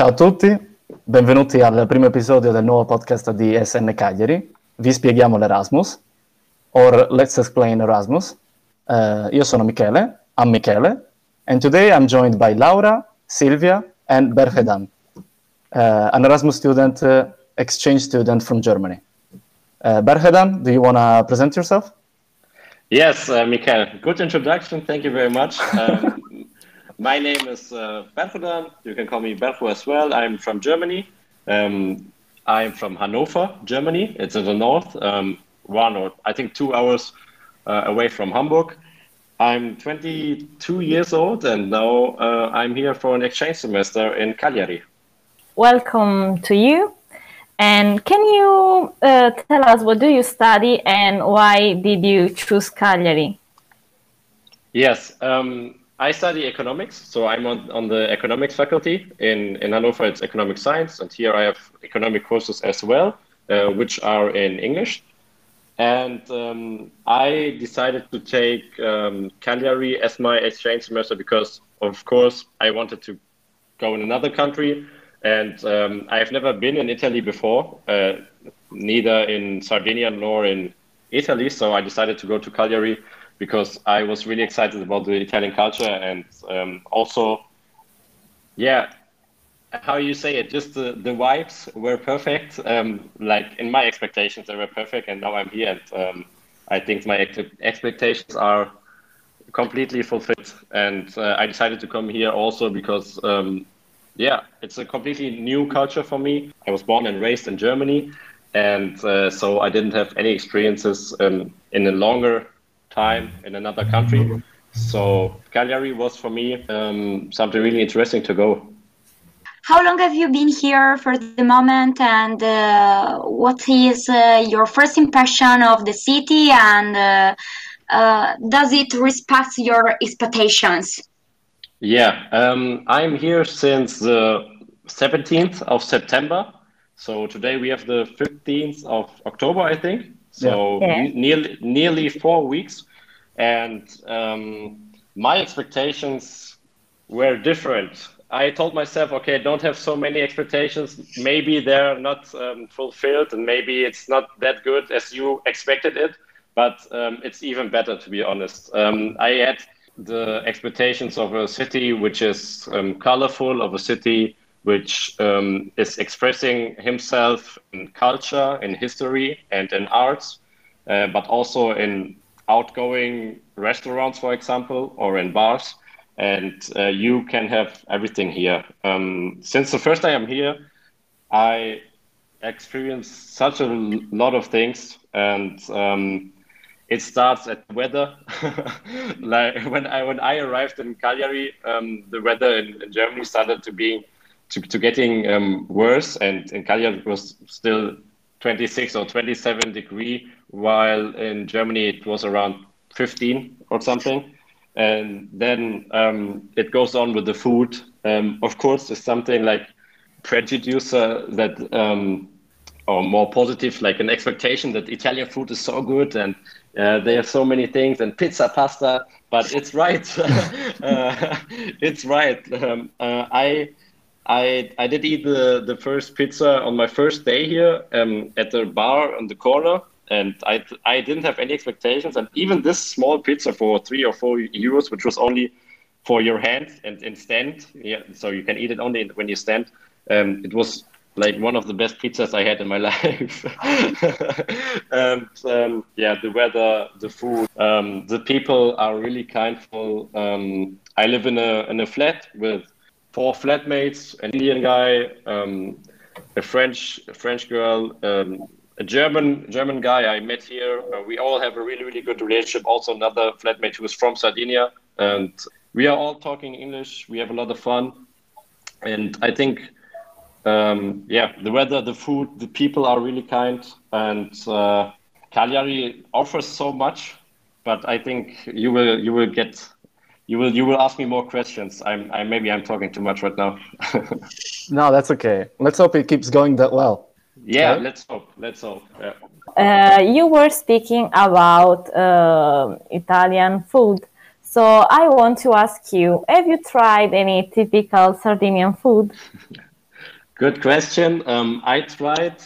Ciao a tutti, benvenuti al primo episodio del nuovo podcast di SN Cagliari. Vi spieghiamo l'Erasmus, or let's explain Erasmus. Uh, io sono Michele, I'm Michele, and today I'm joined by Laura, Silvia, and Berhedan, uh, an Erasmus student, uh, exchange student from Germany. Uh, Berhedan, do you want to present yourself? Yes, uh, Michael, good introduction. Thank you very much. Um, my name is uh. You can call me Berhu as well. I'm from Germany. Um, I'm from Hanover, Germany. It's in the north, um, one or I think two hours uh, away from Hamburg. I'm 22 years old and now uh, I'm here for an exchange semester in Cagliari. Welcome to you. And can you uh, tell us what do you study and why did you choose Cagliari? Yes, um, I study economics, so I'm on, on the economics faculty. In, in Hanover, it's economic science, and here I have economic courses as well, uh, which are in English. And um, I decided to take um, Cagliari as my exchange semester because, of course, I wanted to go in another country. And um, I've never been in Italy before, uh, neither in Sardinia nor in Italy. So I decided to go to Cagliari because I was really excited about the Italian culture and um, also, yeah, how you say it, just the, the vibes were perfect. Um, like in my expectations, they were perfect, and now I'm here, and um, I think my ex expectations are completely fulfilled. And uh, I decided to come here also because, um, yeah, it's a completely new culture for me. I was born and raised in Germany, and uh, so I didn't have any experiences um, in a longer time in another country. So Cagliari was for me um, something really interesting to go. How long have you been here for the moment, and uh, what is uh, your first impression of the city, and uh, uh does it respect your expectations? Yeah, um, I'm here since the 17th of September. So today we have the 15th of October, I think. So yeah. nearly nearly four weeks, and um, my expectations were different. I told myself, okay, don't have so many expectations. Maybe they're not um, fulfilled, and maybe it's not that good as you expected it. But um, it's even better, to be honest. Um, I had the expectations of a city which is um, colorful, of a city which um, is expressing himself in culture, in history, and in arts, uh, but also in outgoing restaurants, for example, or in bars. And uh, you can have everything here. Um, since the first day I'm here, I experienced such a lot of things, and um, it starts at weather. like when I when I arrived in Cagliari, um, the weather in, in Germany started to be to, to getting um, worse, and in Cagliari it was still 26 or 27 degree, while in Germany it was around 15 or something. And then um, it goes on with the food. Um, of course, it's something like prejudice uh, that, um, or more positive, like an expectation that Italian food is so good and uh, they have so many things and pizza, pasta. But it's right. uh, it's right. Um, uh, I I I did eat the the first pizza on my first day here um, at the bar on the corner, and I I didn't have any expectations. And even this small pizza for three or four euros, which was only for your hand and, and stand, yeah, so you can eat it only when you stand. Um, it was like one of the best pizzas I had in my life. and um, yeah, the weather, the food, um, the people are really kindful. Um, I live in a in a flat with four flatmates, an Indian guy, um, a French a French girl, um, a German German guy I met here. Uh, we all have a really really good relationship. Also another flatmate who is from Sardinia, and we are all talking English. We have a lot of fun, and I think. Um, yeah, the weather, the food, the people are really kind, and uh, Cagliari offers so much. But I think you will you will get you will you will ask me more questions. I'm I, maybe I'm talking too much right now. no, that's okay. Let's hope it keeps going that well. Yeah, okay? let's hope. Let's hope. Yeah. Uh, you were speaking about uh, Italian food. So I want to ask you, have you tried any typical Sardinian food? Good question. Um, I tried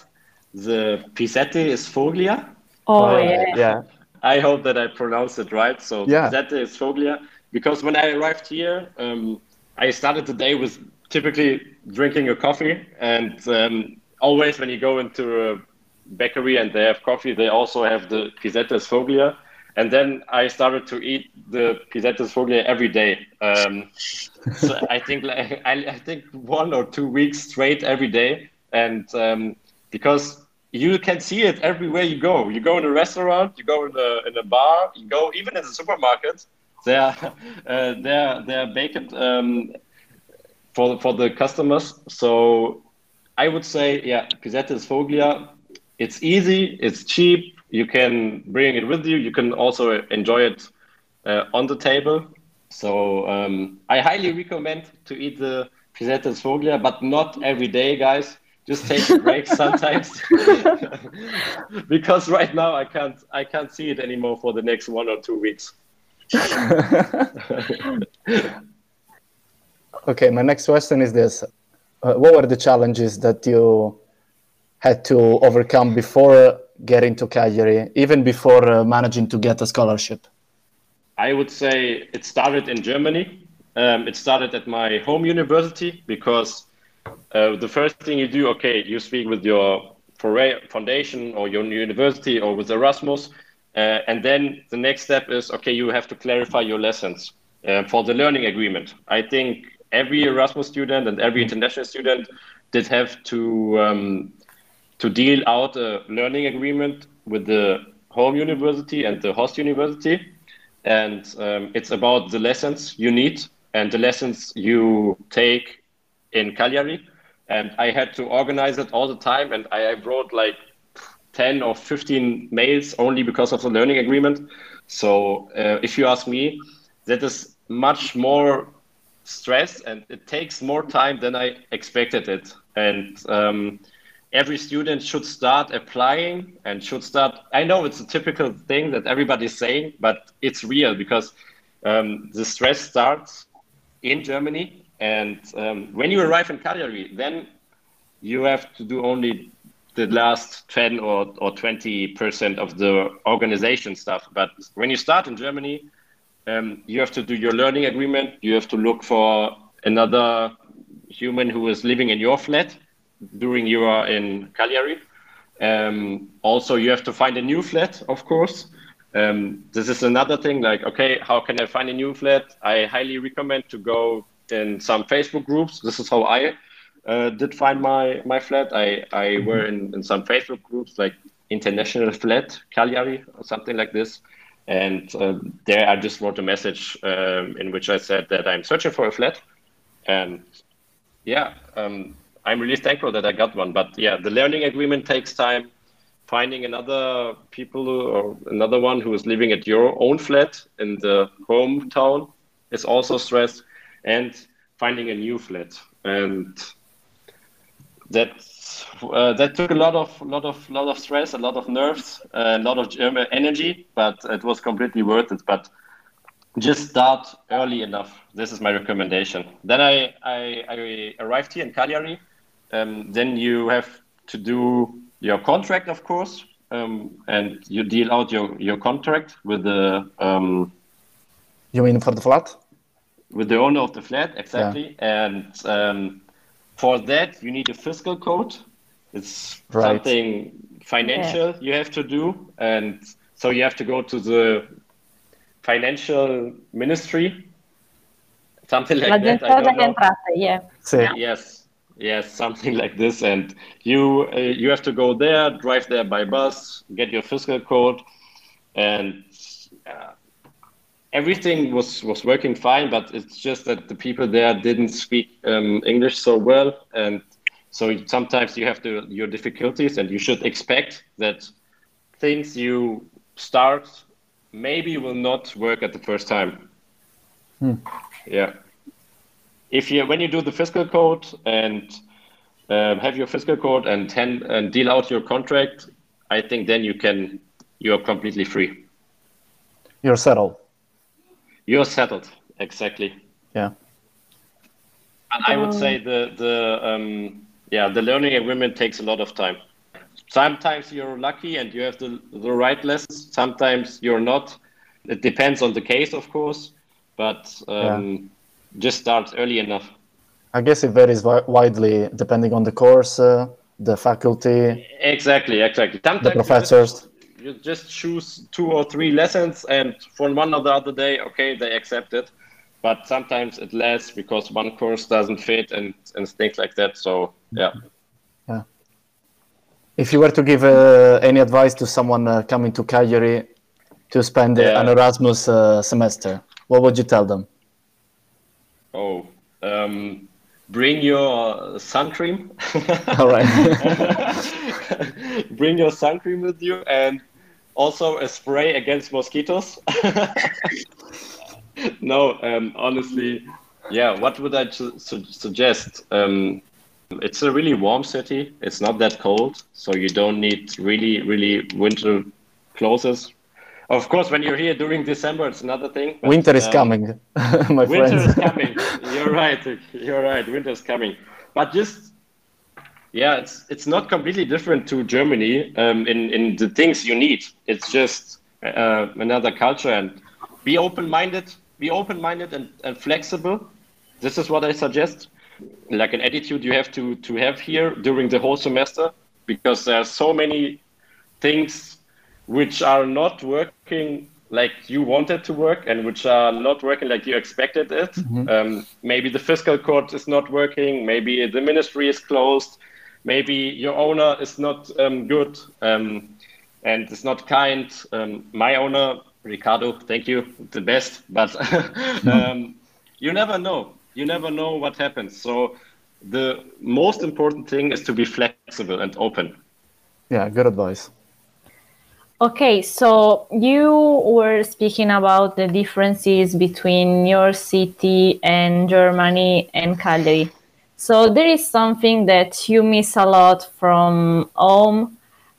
the pizzette Sfoglia. Oh, Oh, yeah. yeah. I hope that I pronounced it right. So Yeah. pizzette Sfoglia. Because when I arrived here, um, I started the day with typically drinking a coffee. And um, always when you go into a bakery and they have coffee, they also have the pizzette Sfoglia. And then I started to eat the pizzette Sfoglia every day. Um, so I think like, I, I think one or two weeks straight every day, and um, because you can see it everywhere you go. You go in a restaurant, you go in a in a bar, you go even in the supermarket. They're uh, they're they're baked um, for for the customers. So I would say yeah, pizzette Sfoglia. It's easy, it's cheap. You can bring it with you. You can also enjoy it uh, on the table. So um, I highly recommend to eat the pizzette Sfoglia, but not every day, guys. Just take a break sometimes, because right now I can't I can't see it anymore for the next one or two weeks. Okay, my next question is this. Uh, what were the challenges that you had to overcome before getting to Cagliari, even before uh, managing to get a scholarship? I would say it started in Germany. Um, it started at my home university because uh, the first thing you do, okay, you speak with your foundation or your university or with Erasmus, uh, and then the next step is, okay, you have to clarify your lessons uh, for the learning agreement. I think every Erasmus student and every international student did have to um, to deal out a learning agreement with the home university and the host university and um, it's about the lessons you need and the lessons you take in Cagliari. And I had to organize it all the time, and I wrote like 10 or 15 mails only because of the learning agreement. So uh, if you ask me, that is much more stress and it takes more time than I expected it. And um, every student should start applying and should start. I know it's a typical thing that everybody's saying, but it's real because um, the stress starts in Germany. And um, when you arrive in Cagliari, then you have to do only the last 10 or, or 20% of the organization stuff. But when you start in Germany, um, you have to do your learning agreement. You have to look for another human who is living in your flat during you are in Cagliari. Um, also, you have to find a new flat, of course. Um, this is another thing. Like, okay, how can I find a new flat? I highly recommend to go in some Facebook groups. This is how I uh, did find my my flat. I I were in, in some Facebook groups like International Flat Cagliari or something like this. And uh, there I just wrote a message um, in which I said that I'm searching for a flat. And yeah, um, I'm really thankful that I got one. But yeah, the learning agreement takes time. Finding another people or another one who is living at your own flat in the hometown is also stress, and finding a new flat. And that uh, that took a lot of lot of lot of stress, a lot of nerves, a lot of energy, but it was completely worth it. But just start early enough. This is my recommendation. Then I I, I arrived here in Cagliari. Um, then you have to do your contract, of course, um, and you deal out your, your contract with the um, You mean for the flat? with the owner of the flat, exactly. And um, for that, you need a fiscal code. It's Right. something financial you have to do, and so you have to go to the financial ministry, something like that. I L'agenzia don't know. entrate, yeah. Sì. Yes, yes, something like this, and you uh, you have to go there, drive there by bus, get your fiscal code, and everything was was working fine. But it's just that the people there didn't speak um, English so well, and so sometimes you have to your difficulties, and you should expect that things you start maybe will not work at the first time. Yeah if you when you do the fiscal code and um, have your fiscal code and ten, and deal out your contract, I think then you can you're completely free. You're settled. You're settled exactly. Yeah. And I would say the the um, yeah, the learning agreement takes a lot of time. Sometimes you're lucky and you have the, the right lessons. Sometimes you're not. It depends on the case, of course, but um, yeah. just start early enough. I guess it varies widely depending on the course, uh, the faculty. Exactly, exactly. Sometimes the professors. You just, choose two or three lessons, and for one or the other day, okay, they accept it but sometimes it lasts because one course doesn't fit and, and things like that. So yeah. Yeah. If you were to give uh, any advice to someone uh, coming to Cagliari to spend yeah. an Erasmus uh, semester, what would you tell them? Oh, um, bring your sun cream. All right. bring your sun cream with you and also a spray against mosquitoes. no, um, honestly, yeah. What would I su suggest? Um, it's a really warm city. It's not that cold, so you don't need really, really winter clothes. Of course, when you're here during December, it's another thing. But, winter is um, coming, my Winter is coming. You're right. You're right. Winter is coming. But just yeah, it's it's not completely different to Germany um, in in the things you need. It's just uh, another culture and be open minded be open-minded and, and flexible. This is what I suggest. Like an attitude you have to to have here during the whole semester, because there are so many things which are not working like you wanted to work and which are not working like you expected it. Mm-hmm. Um, maybe the fiscal code is not working. Maybe the ministry is closed. Maybe your owner is not um, good um, and is not kind. Um, my owner Ricardo, thank you, the best. But um, you never know. You never know what happens. So the most important thing is to be flexible and open. Yeah, good advice. Okay, so you were speaking about the differences between your city and Germany and Cagliari. So there is something that you miss a lot from home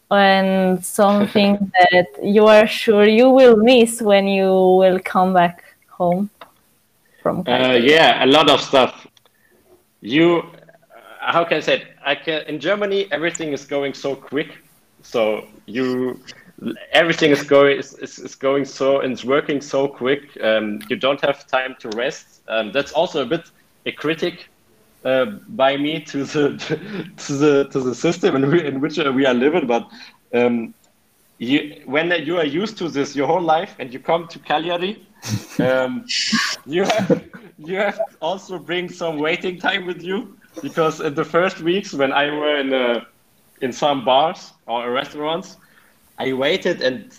and something that you are sure you will miss when you will come back home from uh, yeah a lot of stuff. You uh, how can i say it? i can in germany everything is going so quick. So you everything is going is, is, going so and it's working so quick. Um, you don't have time to rest. Um, that's also a bit a critic uh, by me to the to the to the system in, in which uh, we are living. But um, you, when you are used to this your whole life and you come to Cagliari, um, you have you have also bring some waiting time with you because in the first weeks when I were in uh, in some bars or restaurants, I waited and.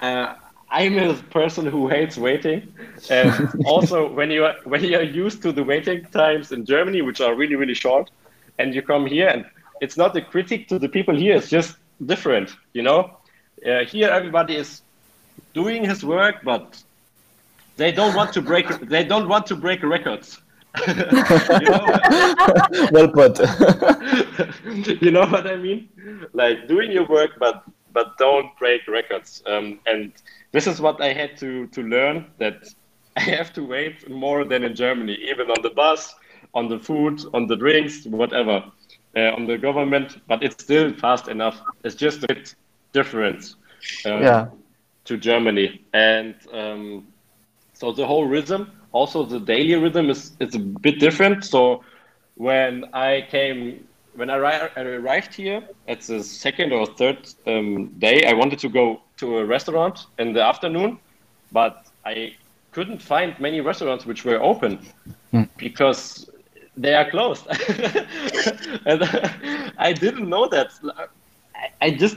Uh, I'm a person who hates waiting, and also when you are when you are used to the waiting times in Germany, which are really really short, and you come here, and it's not a critic to the people here; it's just different, you know. Uh, here, everybody is doing his work, but they don't want to break. They don't want to break records. well put. you know what I mean? Like doing your work, but but don't break records. Um, and this is what I had to to learn that I have to wait more than in Germany, even on the bus, on the food, on the drinks, whatever, uh, on the government. But it's still fast enough. It's just a bit different. Um, yeah. To Germany, and um, so the whole rhythm, also the daily rhythm, is is a bit different. So when I came when I, arrived here at the second or third um, day, I wanted to go to a restaurant in the afternoon, but I couldn't find many restaurants which were open mm. because they are closed. and I didn't know that. I just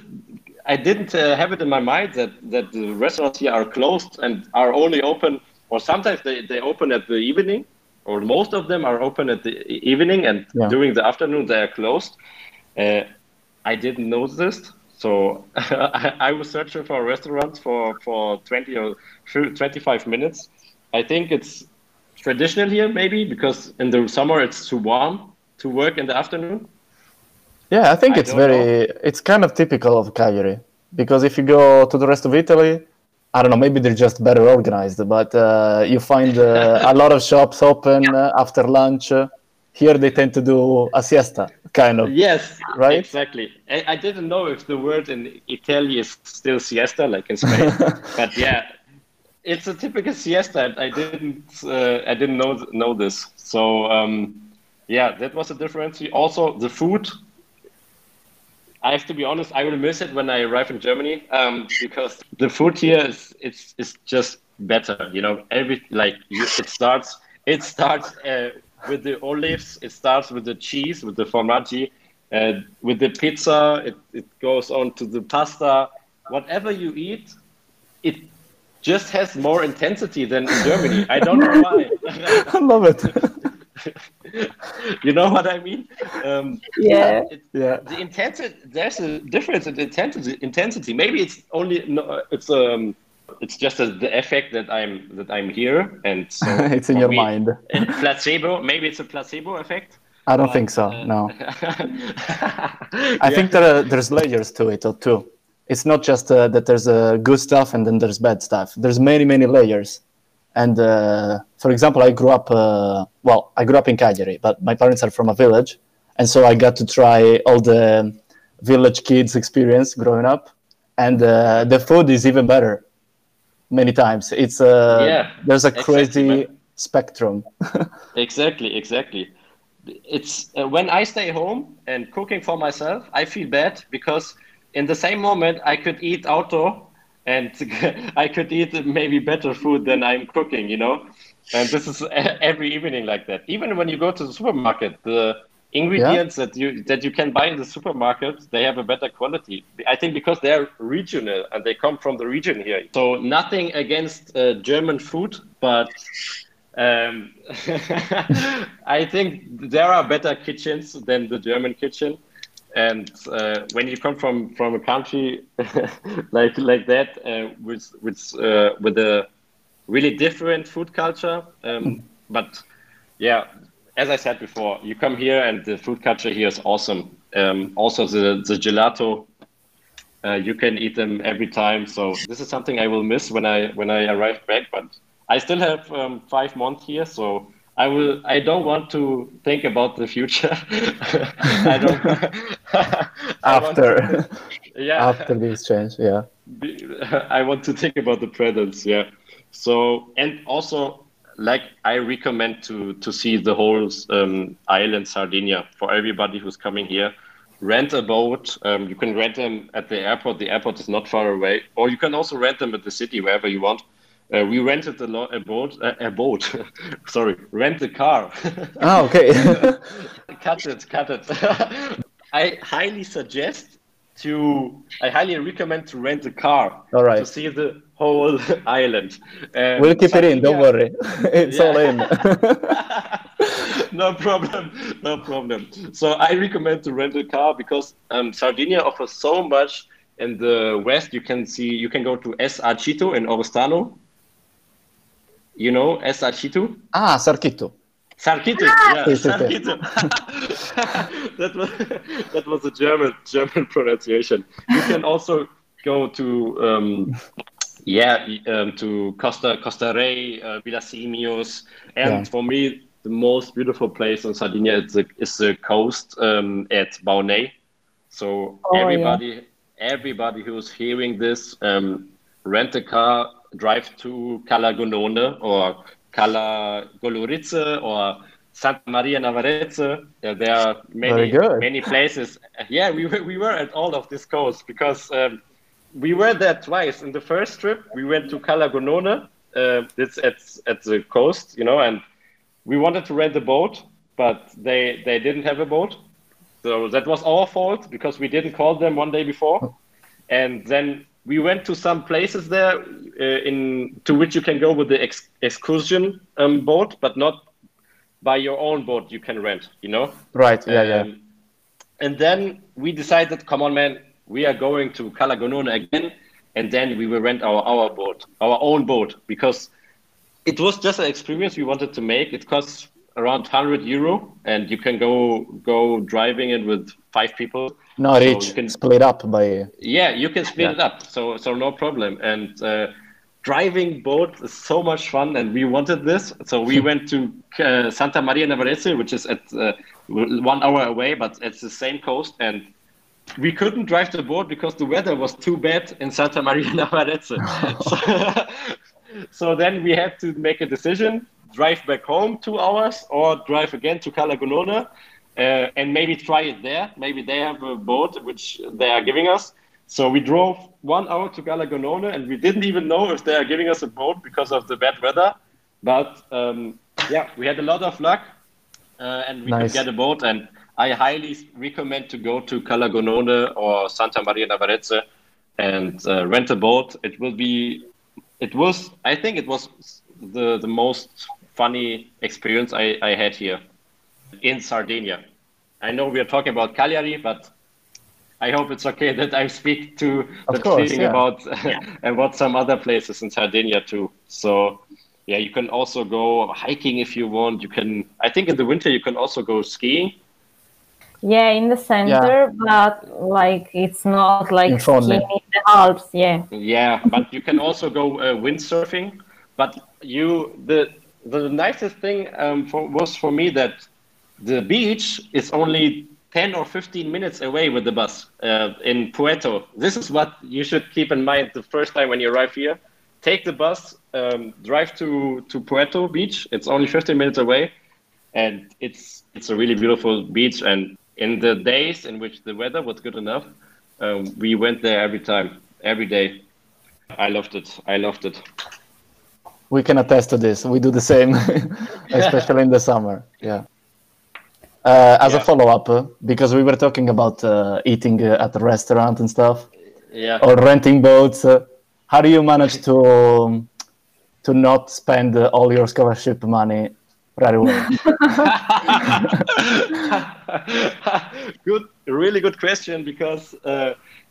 I didn't uh, have it in my mind that that the restaurants here are closed and are only open, or sometimes they, they open at the evening or most of them are open at the evening and yeah. during the afternoon they are closed. Uh, I didn't know this, so I, I, was searching for restaurants for for 20 or 25 minutes. I think it's traditional here, maybe because in the summer it's too warm to work in the afternoon. Yeah, I think I it's very, know. it's kind of typical of Cagliari because if you go to the rest of Italy, I don't know, maybe they're just better organized, but uh, you find uh, a lot of shops open uh, after lunch. Here they tend to do a siesta, kind of. Yes, right. Exactly. I, I didn't know if the word in Italy is still siesta, like in Spain, but yeah, it's a typical siesta. I didn't uh, I didn't know know this. So um, yeah, that was a difference. Also, the food. I have to be honest. I will miss it when I arrive in Germany um, because the food here is it's it's just better. You know, every like you, it starts it starts uh, with the olives. It starts with the cheese, with the formaggi, uh, with the pizza. It it goes on to the pasta. Whatever you eat, it just has more intensity than in Germany. I don't know why. I love it. you know what I mean? Um, yeah. It, yeah. The intensity. There's a difference in intensity. Intensity. Maybe it's only. No, it's um. It's just a, the effect that I'm that I'm here, and so it's in your me, mind. placebo. Maybe it's a placebo effect. I don't but, think so. Uh, no. I yeah. think there are, there's layers to it too it's not just uh, that there's uh, good stuff and then there's bad stuff. There's many, many layers. And uh, for example, I grew up, uh, well, I grew up in Cagliari, but my parents are from a village. And so I got to try all the village kids experience growing up. And uh, the food is even better many times. It's uh, yeah, there's a crazy exactly. spectrum. exactly, exactly. It's when I stay home and cooking for myself, I feel bad because – in the same moment, I could eat outdoor and I could eat maybe better food than I'm cooking, you know? And this is every evening like that. Even when you go to the supermarket, the ingredients yeah. that you that you can buy in the supermarket, they have a better quality. I think because they're regional and they come from the region here. So nothing against uh, German food, but um, I think there are better kitchens than the German kitchen and uh, when you come from from a country like like that uh, with with uh, with a really different food culture um, mm. but yeah as i said before you come here and the food culture here is awesome um, also the the gelato uh, you can eat them every time so this is something i will miss when i when i arrive back but i still have um, five months here so I will. I don't want to think about the future. I don't. after. to, yeah. After this change, yeah. I want to think about the present. Yeah. So and also like I recommend to to see the whole um, island Sardinia for everybody who's coming here. Rent a boat. Um, you can rent them at the airport. The airport is not far away, or you can also rent them at the city wherever you want. Uh, we rented a, lo- a boat. Uh, a boat. Sorry, rent a car. oh, okay. cut it, cut it. I highly suggest to. I highly recommend to rent a car. All right. To see the whole island. Um, we'll keep it in. Don't worry. it's all in. no problem. No problem. So I recommend to rent a car because um, Sardinia offers so much in the west you can see you can go to S Archito in Oristano you know Esarchitu? Ah, Sarkitu. Sarkitu, ah! yeah, Sarkitu. that was that was a German German pronunciation. You can also go to um, yeah um, to Costa Costa Rei, uh, Villasimius, and yeah. for me the most beautiful place in Sardinia is the, is the coast um, at Baunei. So oh, everybody yeah. everybody who's hearing this, um, rent a car drive to Cala Gonone or Cala Goloritze or Santa Maria Navarrese. Yeah, there are many many places. Yeah, we were, we were at all of this coast because um, we were there twice. In the first trip, we went to Cala Gonone. Uh, it's at at the coast, you know, and we wanted to rent a boat, but they they didn't have a boat. So that was our fault because we didn't call them one day before. And then we went to some places there uh, in to which you can go with the ex- excursion um, boat, but not by your own boat. You can rent, you know. Right. Yeah. Um, yeah. And then we decided, come on, man, we are going to Cala Gonone again, and then we will rent our our boat, our own boat, because it was just an experience we wanted to make. It costs around 100 euro, and you can go go driving it with five people not so each. You can split up by. Yeah, you can split yeah. it up. So so no problem. And uh, driving boat is so much fun, and we wanted this. So we went to uh, Santa Maria Navarrese, which is at uh, one hour away, but it's the same coast, and we couldn't drive the boat because the weather was too bad in Santa Maria Navarrese. so, so then we had to make a decision: drive back home two hours, or drive again to Cala Gonone, uh, and maybe try it there. Maybe they have a boat which they are giving us. So we drove one hour to Cala Gonone, and we didn't even know if they are giving us a boat because of the bad weather. But um, yeah, we had a lot of luck, uh, and we nice. could get a boat. And I highly recommend to go to Cala Gonone or Santa Maria Navarrese and uh, rent a boat. It will be, it was, I think it was the the most funny experience I, I had here in Sardinia. I know we are talking about Cagliari, but I hope it's okay that I speak to of the course, yeah. about yeah. about some other places in Sardinia too. So yeah, you can also go hiking if you want. You can. I think in the winter you can also go skiing. Yeah, in the center, yeah. but like it's not like skiing in the Alps. Yeah. Yeah, but you can also go uh, windsurfing. But you the the nicest thing um, for, was for me that the beach is only 10 or 15 minutes away with the bus uh, in Poetto. This is what you should keep in mind the first time when you arrive here. Take the bus, um, drive to, to Poetto Beach. It's only 15 minutes away, and it's it's a really beautiful beach. And in the days in which the weather was good enough, um, we went there every time, every day. I loved it. I loved it. We can attest to this. We do the same, especially in the summer. Yeah. Uh, as yeah. a follow up, uh, because we were talking about uh, eating uh, at a restaurant and stuff, yeah, or renting boats. Uh, how do you manage to um, to not spend uh, all your scholarship money right away? good, really good question. Because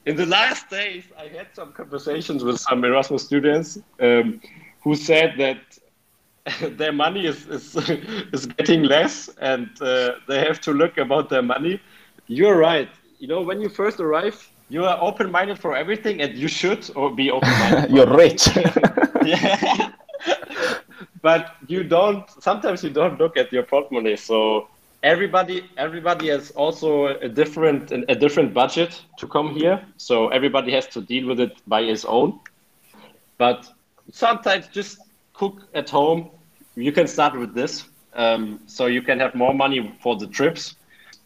in the last days, I had some conversations with some Erasmus students um, who said that their money is, is, is getting less and uh, they have to look about their money. You're right. You know, when you first arrive, you are open minded for everything and you should or be open minded. You're rich. yeah. but you don't, sometimes you don't look at your portemonnaie. So everybody everybody has also a different a different budget to come here so everybody has to deal with it by his own but sometimes just cook at home, you can start with this. Um, so you can have more money for the trips.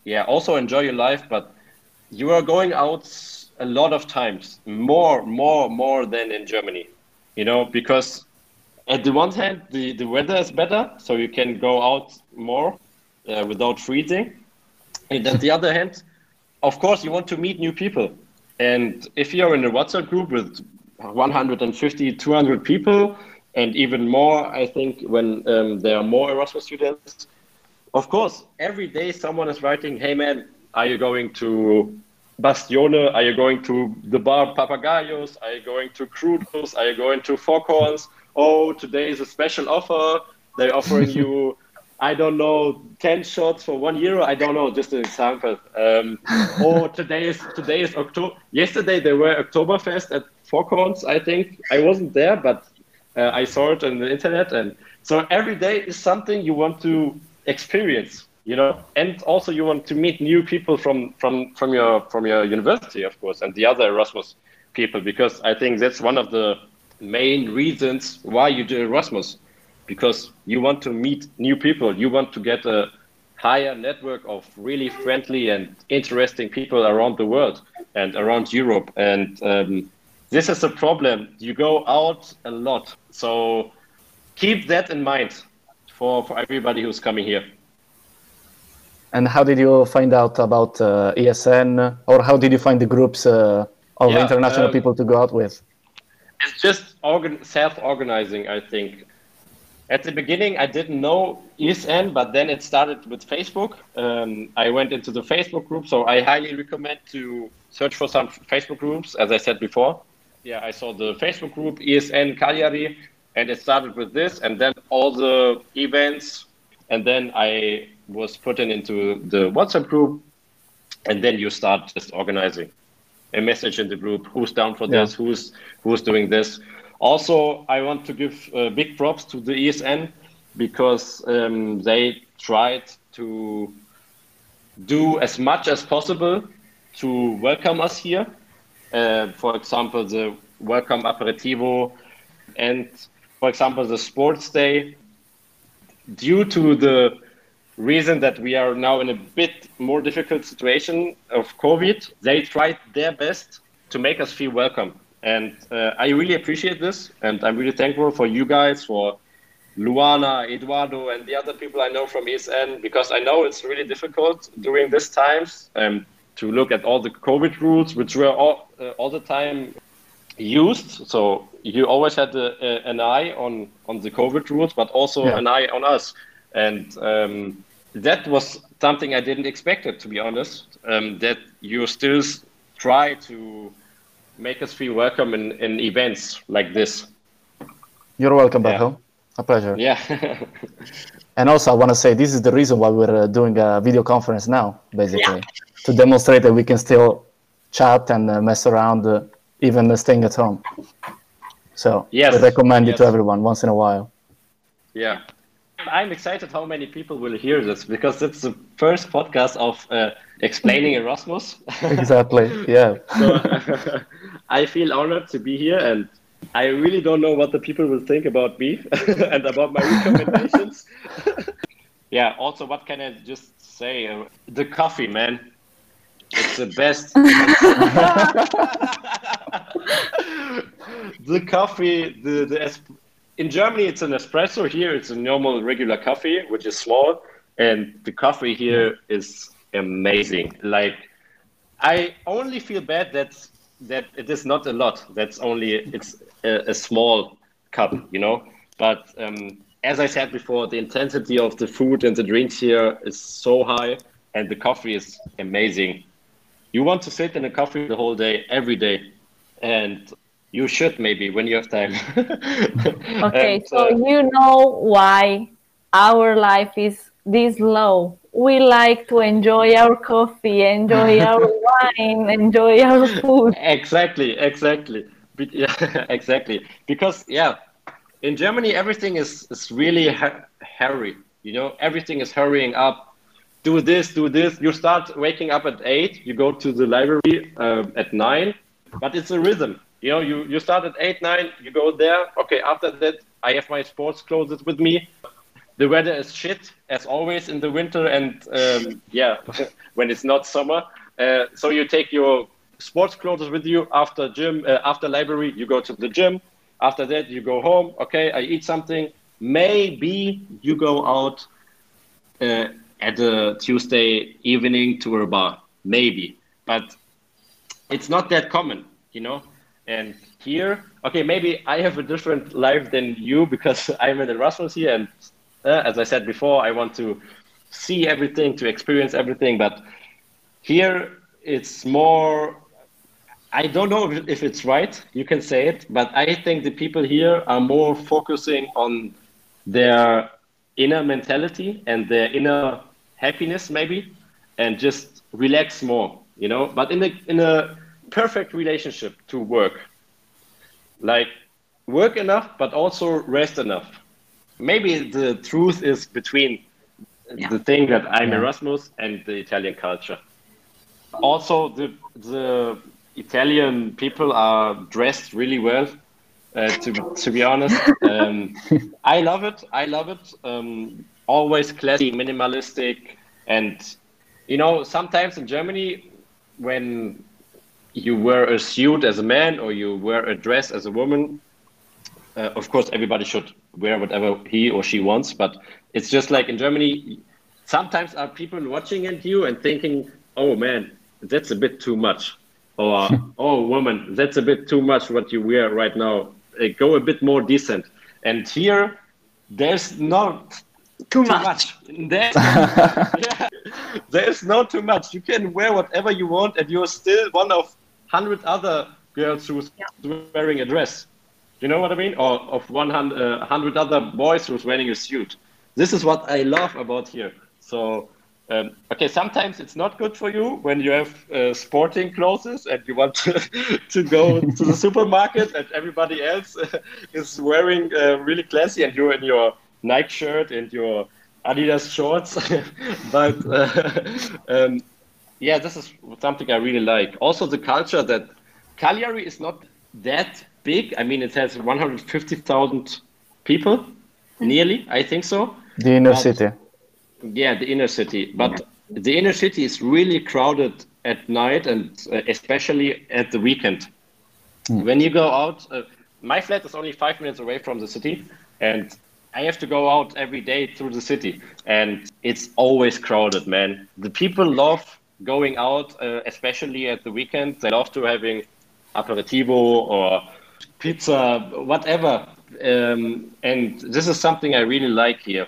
Yeah, also enjoy your life, but you are going out a lot of times, more, more, more than in Germany. You know, because at the one hand, the, the weather is better, so you can go out more uh, without freezing. And at the other hand, of course, you want to meet new people. And if you're in a WhatsApp group with 150, 200 people, and even more, I think, when um, there are more Erasmus students. Of course, every day someone is writing, "Hey man, are you going to Bastione? Are you going to the bar Papagayos? Are you going to Crudos? Are you going to Four Foghorns? Oh, today is a special offer. They're offering you, I don't know, ten shots for one euro. I don't know, just an example. Um, oh, today is today is October. Yesterday there were Oktoberfest at Foghorns. I think. I wasn't there, but uh, I saw it on the internet, and so every day is something you want to experience, you know, and also you want to meet new people from from from your from your university, of course, and the other Erasmus people, because I think that's one of the main reasons why you do Erasmus, because you want to meet new people, you want to get a higher network of really friendly and interesting people around the world and around Europe, and um, this is a problem. You go out a lot. So keep that in mind for, for everybody who's coming here. And how did you find out about uh, ESN, or how did you find the groups uh, of yeah, international um, people to go out with? It's just organ- self-organizing, I think. At the beginning, I didn't know ESN, but then it started with Facebook. Um, I went into the Facebook group, so I highly recommend to search for some Facebook groups, as I said before yeah, I saw the Facebook group ESN Cagliari, and it started with this, and then all the events, and then I was put in into the WhatsApp group, and then you start just organizing a message in the group. Who's down for yeah. this? Who's who's doing this? also, I want to give uh, big props to the ESN because um, they tried to do as much as possible to welcome us here. Uh, for example, the welcome aperitivo and, for example, the sports day. Due to the reason that we are now in a bit more difficult situation of COVID, they tried their best to make us feel welcome. And uh, I really appreciate this. And I'm really thankful for you guys, for Luana, Eduardo, and the other people I know from ESN, because I know it's really difficult during these times um, to look at all the COVID rules, which were all, uh, all the time used. So you always had a, a, an eye on, on the COVID rules, but also yeah. an eye on us. And um, that was something I didn't expect it, to be honest, um, that you still try to make us feel welcome in, in events like this. You're welcome back yeah. home. A pleasure. Yeah. and also, I want to say this is the reason why we're uh, doing a video conference now, basically, yeah. to demonstrate that we can still chat and uh, mess around, uh, even staying at home. So, yes. I recommend yes. it to everyone once in a while. Yeah. I'm excited how many people will hear this because it's the first podcast of uh, explaining Erasmus. exactly. Yeah. so, I feel honored to be here and I really don't know what the people will think about me and about my recommendations. yeah, also, what can I just say? Uh, the coffee, man. It's the best. the coffee, the, the in Germany, it's an espresso. Here, it's a normal, regular coffee, which is small. And the coffee here is amazing. Like, I only feel bad that that it is not a lot. That's only it's a, a small cup, you know. But um, as I said before, the intensity of the food and the drinks here is so high, and the coffee is amazing. You want to sit in a coffee the whole day, every day, and you should maybe when you have time. okay, and, so uh, you know why our life is this low. We like to enjoy our coffee, enjoy our wine, enjoy our food. Exactly, exactly. Yeah, exactly. Because yeah, in Germany everything is is really ha- hurry. You know, everything is hurrying up. Do this, do this. You start waking up at eight. You go to the library uh, at nine, but it's a rhythm. You know, you you start at eight, nine. You go there. Okay, after that, I have my sports clothes with me. The weather is shit as always in the winter, and um, yeah, when it's not summer. Uh, so you take your sports clothes with you after gym, uh, after library, you go to the gym. After that, you go home. Okay, I eat something. Maybe you go out uh, at a Tuesday evening to a bar. Maybe, but it's not that common, you know. And here, okay, maybe I have a different life than you because I'm in Erasmus here, and uh, as I said before, I want to see everything, to experience everything. But here, it's more I don't know if it's right. You can say it, but I think the people here are more focusing on their inner mentality and their inner happiness, maybe, and just relax more. You know, but in a in a perfect relationship to work, like work enough, but also rest enough. Maybe the truth is between yeah. the thing that I'm yeah. Erasmus and the Italian culture. Also, the the Italian people are dressed really well. Uh, to to be honest, um, I love it. I love it. Um, always classy, minimalistic, and you know sometimes in Germany when you wear a suit as a man or you wear a dress as a woman, uh, of course everybody should wear whatever he or she wants. But it's just like in Germany, sometimes are people watching at you and thinking, "Oh man, that's a bit too much." or oh woman that's a bit too much what you wear right now uh, go a bit more decent and here there's not too, too much, much. There's, yeah, there's not too much you can wear whatever you want and you're still one of 100 other girls who's yeah. wearing a dress you know what i mean or of 100, uh, 100 other boys who's wearing a suit this is what i love about here so um, okay, sometimes it's not good for you when you have uh, sporting clothes and you want to, to go to the supermarket and everybody else uh, is wearing uh, really classy and you're in your Nike shirt and your Adidas shorts. but uh, um, yeah, this is something I really like. Also, the culture that Cagliari is not that big. I mean, it has 150,000 people, nearly, I think so. The inner but, city. Yeah, the inner city. But the inner city is really crowded at night and uh, especially at the weekend. Mm. When you go out, uh, my flat is only five minutes away from the city, and I have to go out every day through the city, and it's always crowded, man. The people love going out, uh, especially at the weekend. They love to having aperitivo or pizza, whatever. Um, and this is something I really like here.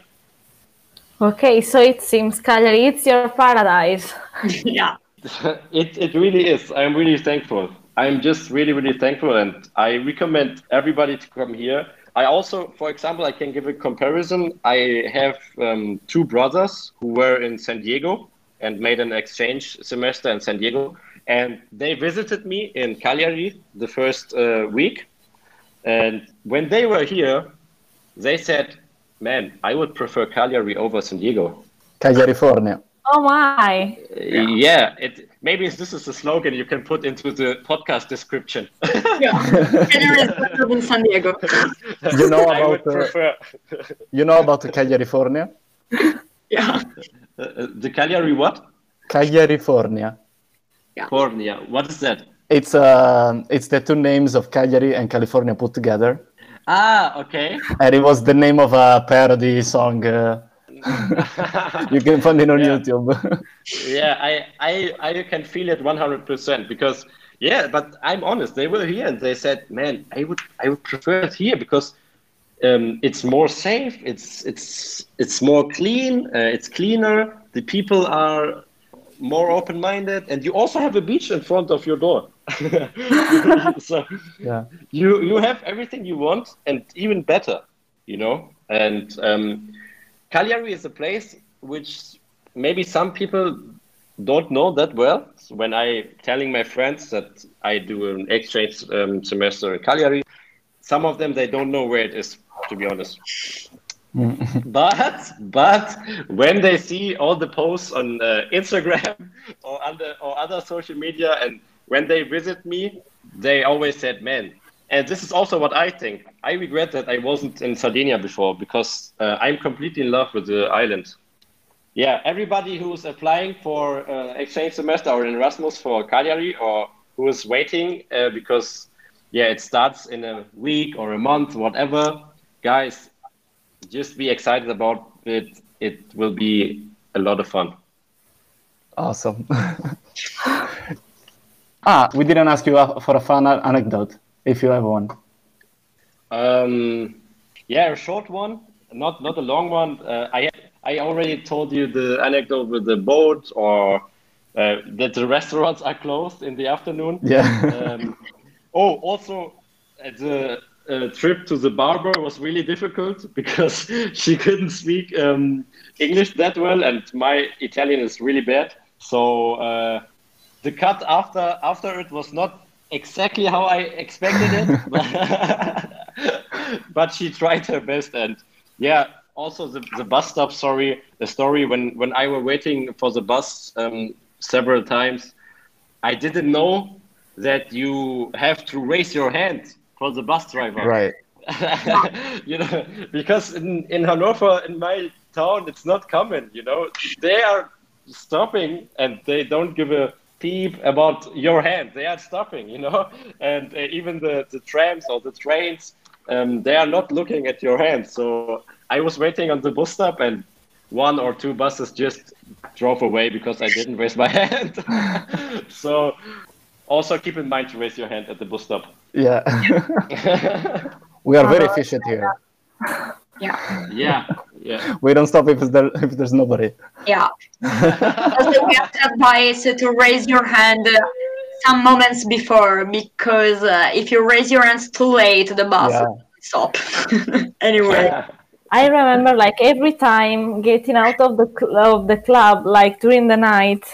Okay, so it seems Cagliari, it's your paradise. yeah. it, it really is. I'm really thankful. I'm just really, really thankful. And I recommend everybody to come here. I also, for example, I can give a comparison. I have um, two brothers who were in San Diego and made an exchange semester in San Diego. And they visited me in Cagliari the first uh, week. And when they were here, they said, Man, I would prefer Cagliari over San Diego. Cagliari California. Oh my! Uh, yeah, it maybe this is a slogan you can put into the podcast description. yeah, Cagliari is better than San Diego. You know about uh, you know about California? Yeah. Uh, uh, the Cagliari what? California. Yeah. California. What is that? It's uh, it's the two names of Cagliari and California put together. Ah, okay. And it was the name of a parody song. Uh, you can find it on yeah. YouTube. yeah, I, I, I can feel it 100% because, yeah, but I'm honest. They were here and they said, man, I would, I would prefer it here because um, it's more safe. It's, it's, it's more clean. Uh, it's cleaner. The people are more open-minded, and you also have a beach in front of your door. so yeah. you you have everything you want and even better, you know. And um, Cagliari is a place which maybe some people don't know that well. So when I telling my friends that I do an exchange um, semester in Cagliari, some of them they don't know where it is. To be honest. but but when they see all the posts on uh, Instagram or other or other social media, and when they visit me, they always said, "Man." And this is also what I think. I regret that I wasn't in Sardinia before because uh, I'm completely in love with the island. Yeah, everybody who's applying for uh, exchange semester or in Erasmus for Cagliari or who is waiting uh, because yeah, it starts in a week or a month, whatever. Guys, just be excited about it. It will be a lot of fun. Awesome. ah, we didn't ask you for a fun anecdote, if you have one. Um, yeah, a short one, not not a long one. Uh, I I already told you the anecdote with the boat, or uh, that the restaurants are closed in the afternoon. Yeah. um, oh, also the uh, trip to the barber was really difficult because she couldn't speak um, English that well, and my Italian is really bad. So uh, the cut after after it was not exactly how I expected it, but she tried her best. And yeah, also the, the bus stop. Sorry, the story when when I were waiting for the bus um, several times, I didn't know that you have to raise your hand for the bus driver. Right. you know, because in, in Hanover, in my town, it's not common, you know. They are stopping and they don't give a peep about your hand. They are stopping, you know. And uh, even the, the trams or the trains, um, they are not looking at your hand. So I was waiting on the bus stop and one or two buses just drove away because I didn't raise my hand. so also keep in mind to raise your hand at the bus stop. Yeah. we are very efficient here. Yeah. Yeah. Yeah. We don't stop if there if there's nobody. Yeah. also, we have to advise to raise your hand some moments before because uh, if you raise your hands too late, the bus yeah. stop. anyway. I remember like every time getting out of the of the club, like during the night,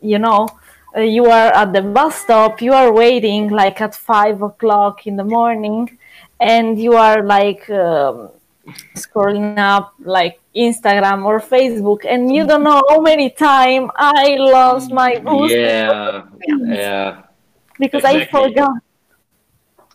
you know, uh, you are at the bus stop, you are waiting like at five o'clock in the morning, and you are like um, scrolling up like Instagram or Facebook, and you don't know how many time I lost my boost. Yeah, yeah. Because exactly. I forgot.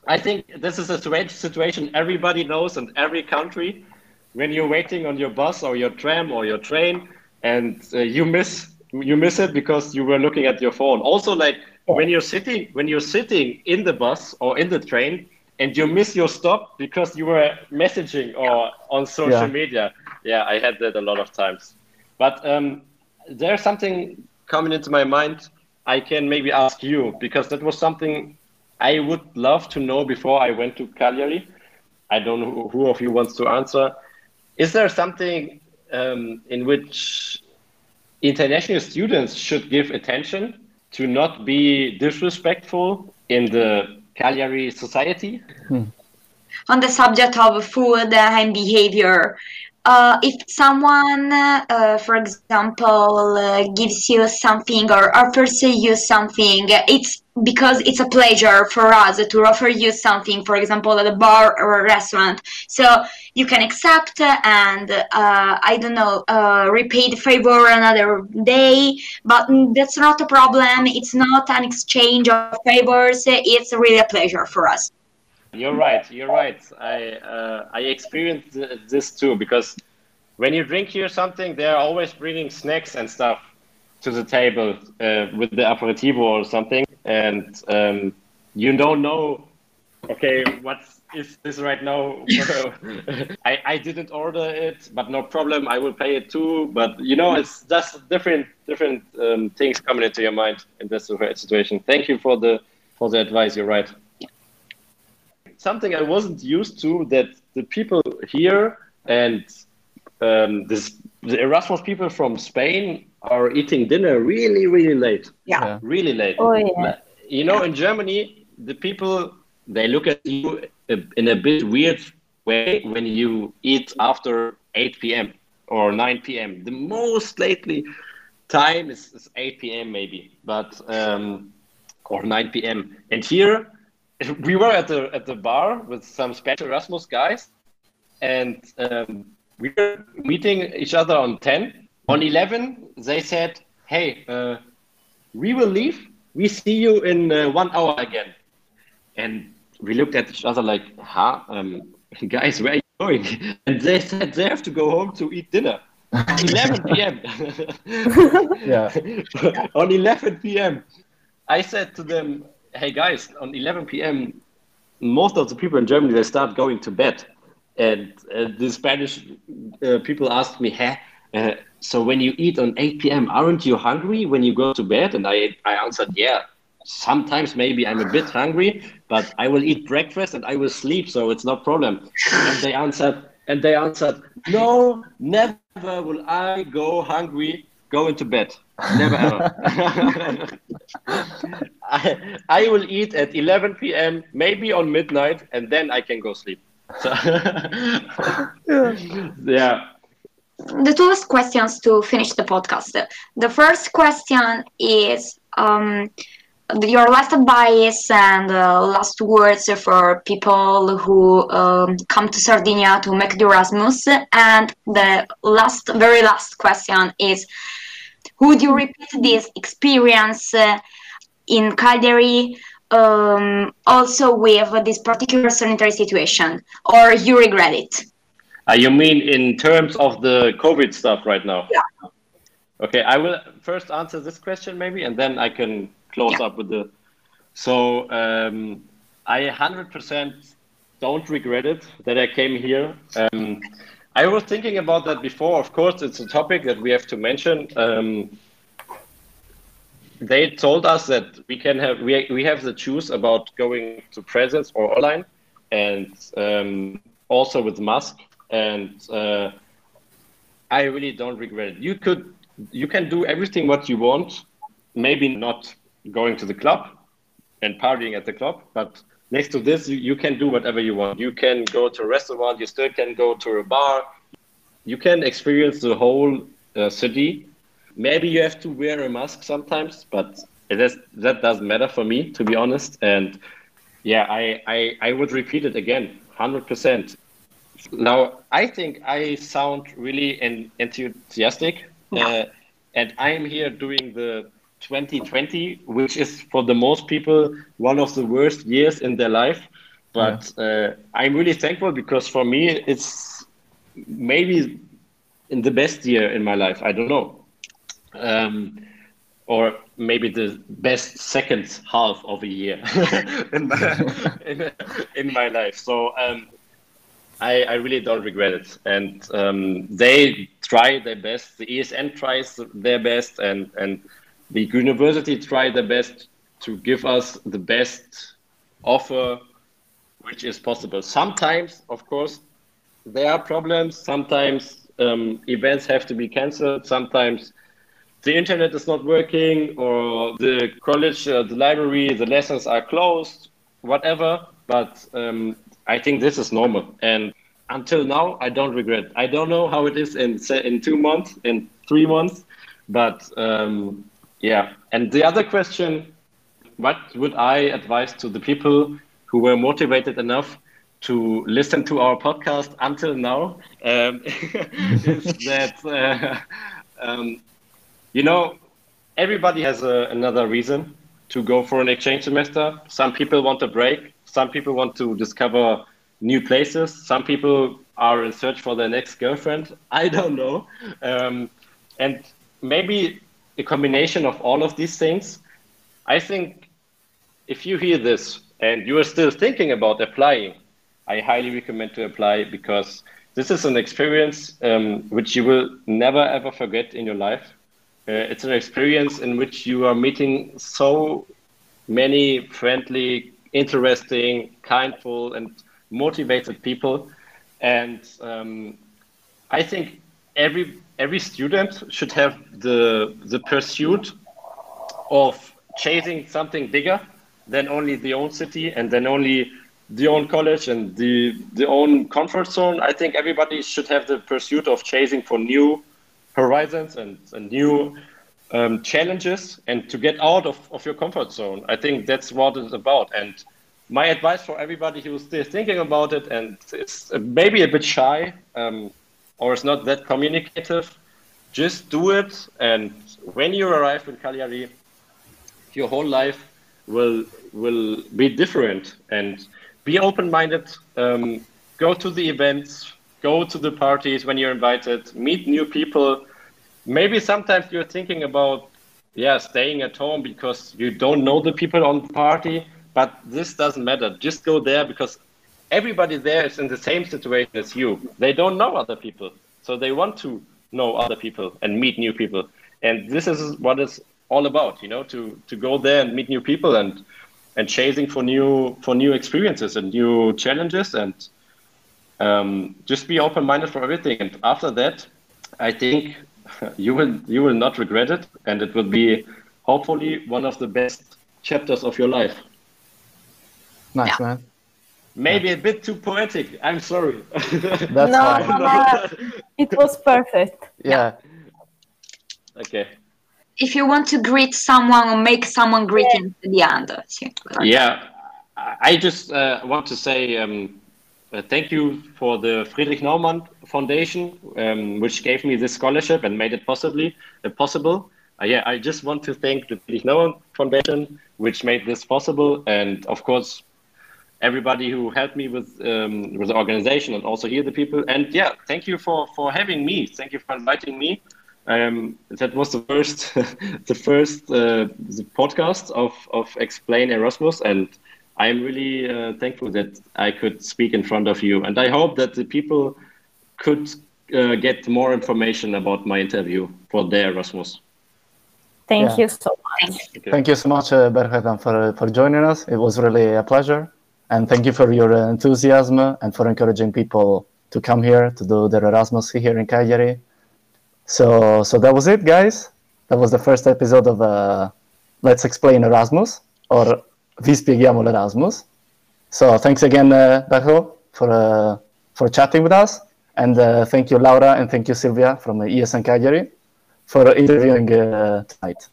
I think this is a strange situation everybody knows in every country. When you're waiting on your bus or your tram or your train, and uh, you miss you miss it because you were looking at your phone. Also, like when you're sitting when you're sitting in the bus or in the train, and you miss your stop because you were messaging or on social yeah. media. Yeah, I had that a lot of times. But um, there's something coming into my mind. I can maybe ask you because that was something I would love to know before I went to Cagliari. I don't know who of you wants to answer. Is there something um, in which international students should give attention to not be disrespectful in the Cagliari society? Hmm. On the subject of food and behavior, uh, if someone, uh, for example, uh, gives you something or offers you something, it's because it's a pleasure for us to offer you something, for example, at a bar or a restaurant. So you can accept and, uh, I don't know, uh, repay the favor another day, but that's not a problem. It's not an exchange of favors. It's really a pleasure for us. You're right. You're right. I uh, I experienced this too because when you drink here something, they're always bringing snacks and stuff to the table uh, with the aperitivo or something, and um, you don't know. Okay, what is this right now? I, I didn't order it, but no problem. I will pay it too. But you know, it's just different different um, things coming into your mind in this situation. Thank you for the for the advice. You're right something I wasn't used to that the people here and um, this, the Erasmus people from Spain are eating dinner really, really late. Yeah. Really late. Oh, yeah. You know, in Germany, the people, they look at you in a bit weird way when you eat after 8 p.m. or 9 p.m. The most lately time is, is 8 p.m. maybe, but um, or 9 p.m. And here we were at the at the bar with some special Erasmus guys, and um, we were meeting each other on ten. On eleven, they said, "Hey, uh, we will leave. We see you in uh, one hour again." And we looked at each other like, "Huh, um, guys, where are you going?" And they said they have to go home to eat dinner. 11 p.m. yeah. on 11 p.m. I said to them, hey guys, on 11 p.m., most of the people in Germany they start going to bed, and uh, the Spanish uh, people asked me, hey, uh, so when you eat on 8 p.m., aren't you hungry when you go to bed? And I, I answered, yeah. Sometimes maybe I'm a bit hungry, but I will eat breakfast and I will sleep, so it's no problem. And they answered, and they answered, no, never will I go hungry go into bed. Never ever. I, I will eat at 11 p.m., maybe on midnight, and then I can go sleep. So yeah. yeah. The two last questions to finish the podcast. The first question is um, your last advice and uh, last words for people who um, come to Sardinia to make the Erasmus. And the last, very last question is would you repeat this experience uh, in Cagliari um, also with this particular sanitary situation, or you regret it? Uh, you mean in terms of the COVID stuff right now? Yeah. Okay, I will first answer this question maybe, and then I can close yeah. up with the. So um, I 100% don't regret it that I came here. Um, I was thinking about that before. Of course, it's a topic that we have to mention. Um, they told us that we can have we, we have the choose about going to presence or online, and um, also with mask. And uh, I really don't regret it. You could you can do everything what you want. Maybe not going to the club and partying at the club, but next to this, you, you can do whatever you want. You can go to a restaurant. You still can go to a bar. You can experience the whole uh, city. Maybe you have to wear a mask sometimes, but is, that doesn't matter for me, to be honest. And yeah, I, I, I would repeat it again, 100%. Now, I think I sound really enthusiastic, uh, and I'm here doing the 2020, which is for the most people one of the worst years in their life. But yeah. uh, I'm really thankful because for me, it's maybe in the best year in my life. I don't know. Um, or maybe the best second half of a year in, my, in, in, my life. So um, I, I, really don't regret it. And um, they try their best. The ESN tries their best, and and the university try their best to give us the best offer which is possible. Sometimes, of course, there are problems. Sometimes um, events have to be cancelled. Sometimes the internet is not working, or the college, uh, the library, the lessons are closed, whatever. But um, I think this is normal. And until now, I don't regret. I don't know how it is in in two months, in three months, but um, yeah. And the other question, what would I advise to the people who were motivated enough to listen to our podcast until now? Um, is that, uh, um, you know, everybody has a, another reason to go for an exchange semester. Some people want a break. Some people want to discover new places. Some people are in search for their next girlfriend. I don't know. Um, and maybe a combination of all of these things. I think if you hear this and you are still thinking about applying, I highly recommend to apply because this is an experience um, which you will never ever forget in your life. Uh, it's an experience in which you are meeting so many friendly, interesting, kindful, and motivated people. And um, I think every every student should have the the pursuit of chasing something bigger than only the own city and then only the own college and the the own comfort zone. I think everybody should have the pursuit of chasing for new horizons and, and new um, challenges and to get out of, of your comfort zone. I think that's what it's about. And my advice for everybody who's still thinking about it and is maybe a bit shy, um, or is not that communicative, just do it. And when you arrive in Cagliari, your whole life will will be different. And be open-minded. Um, go to the events. Go to the parties when you're invited. Meet new people. Maybe sometimes you're thinking about yeah staying at home because you don't know the people on the party. But this doesn't matter. Just go there because everybody there is in the same situation as you. They don't know other people, so they want to know other people and meet new people. And this is what it's all about, you know, to to go there and meet new people and and chasing for new for new experiences and new challenges and um, just be open minded for everything. And after that, I think you will you will not regret it, and it will be hopefully one of the best chapters of your life. Nice yeah. man. Maybe a bit too poetic. I'm sorry. That's no, fine. No, it was perfect. Yeah. Okay. If you want to greet someone or make someone greeting yeah. at the end. Yeah. I just uh, want to say um, uh, thank you for the Friedrich Naumann Foundation, um, which gave me this scholarship and made it possibly uh, possible. Uh, yeah, I just want to thank the Friedrich Naumann Foundation, which made this possible, and of course everybody who helped me with um, with the organization and also here the people. And yeah, thank you for for having me. Thank you for inviting me. Um, that was the first the first uh, the podcast of of Explain Erasmus, and I'm really uh, thankful that I could speak in front of you. And I hope that the people could uh, get more information about my interview for their Erasmus. Thank yeah. you so much. Thank you so much, uh, Berhetan, for, for joining us. It was really a pleasure. And thank you for your enthusiasm and for encouraging people to come here to do their Erasmus here in Cagliari. So, so that was it, guys. That was the first episode of uh, Let's Explain Erasmus, or Vi spieghiamo l'Erasmus. So thanks again, uh, for uh, for chatting with us, and uh, thank you, Laura, and thank you, Silvia from ESN Cagliari, for interviewing uh, tonight.